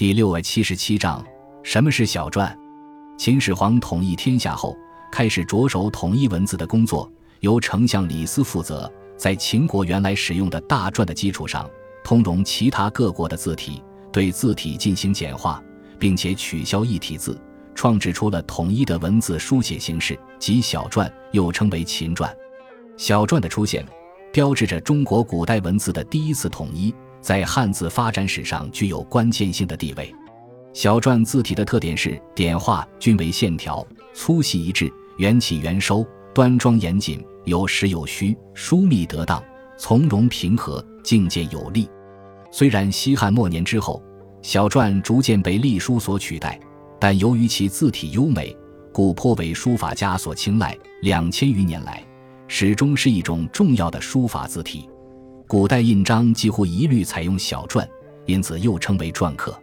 第六百七十七章：什么是小篆？秦始皇统一天下后，开始着手统一文字的工作，由丞相李斯负责，在秦国原来使用的大篆的基础上，通融其他各国的字体，对字体进行简化，并且取消异体字，创制出了统一的文字书写形式，即小篆，又称为秦篆。小篆的出现，标志着中国古代文字的第一次统一。在汉字发展史上具有关键性的地位。小篆字体的特点是点画均为线条，粗细一致，圆起圆收，端庄严谨，有实有虚，疏密得当，从容平和，境界有力。虽然西汉末年之后，小篆逐渐被隶书所取代，但由于其字体优美，故颇为书法家所青睐。两千余年来，始终是一种重要的书法字体。古代印章几乎一律采用小篆，因此又称为篆刻。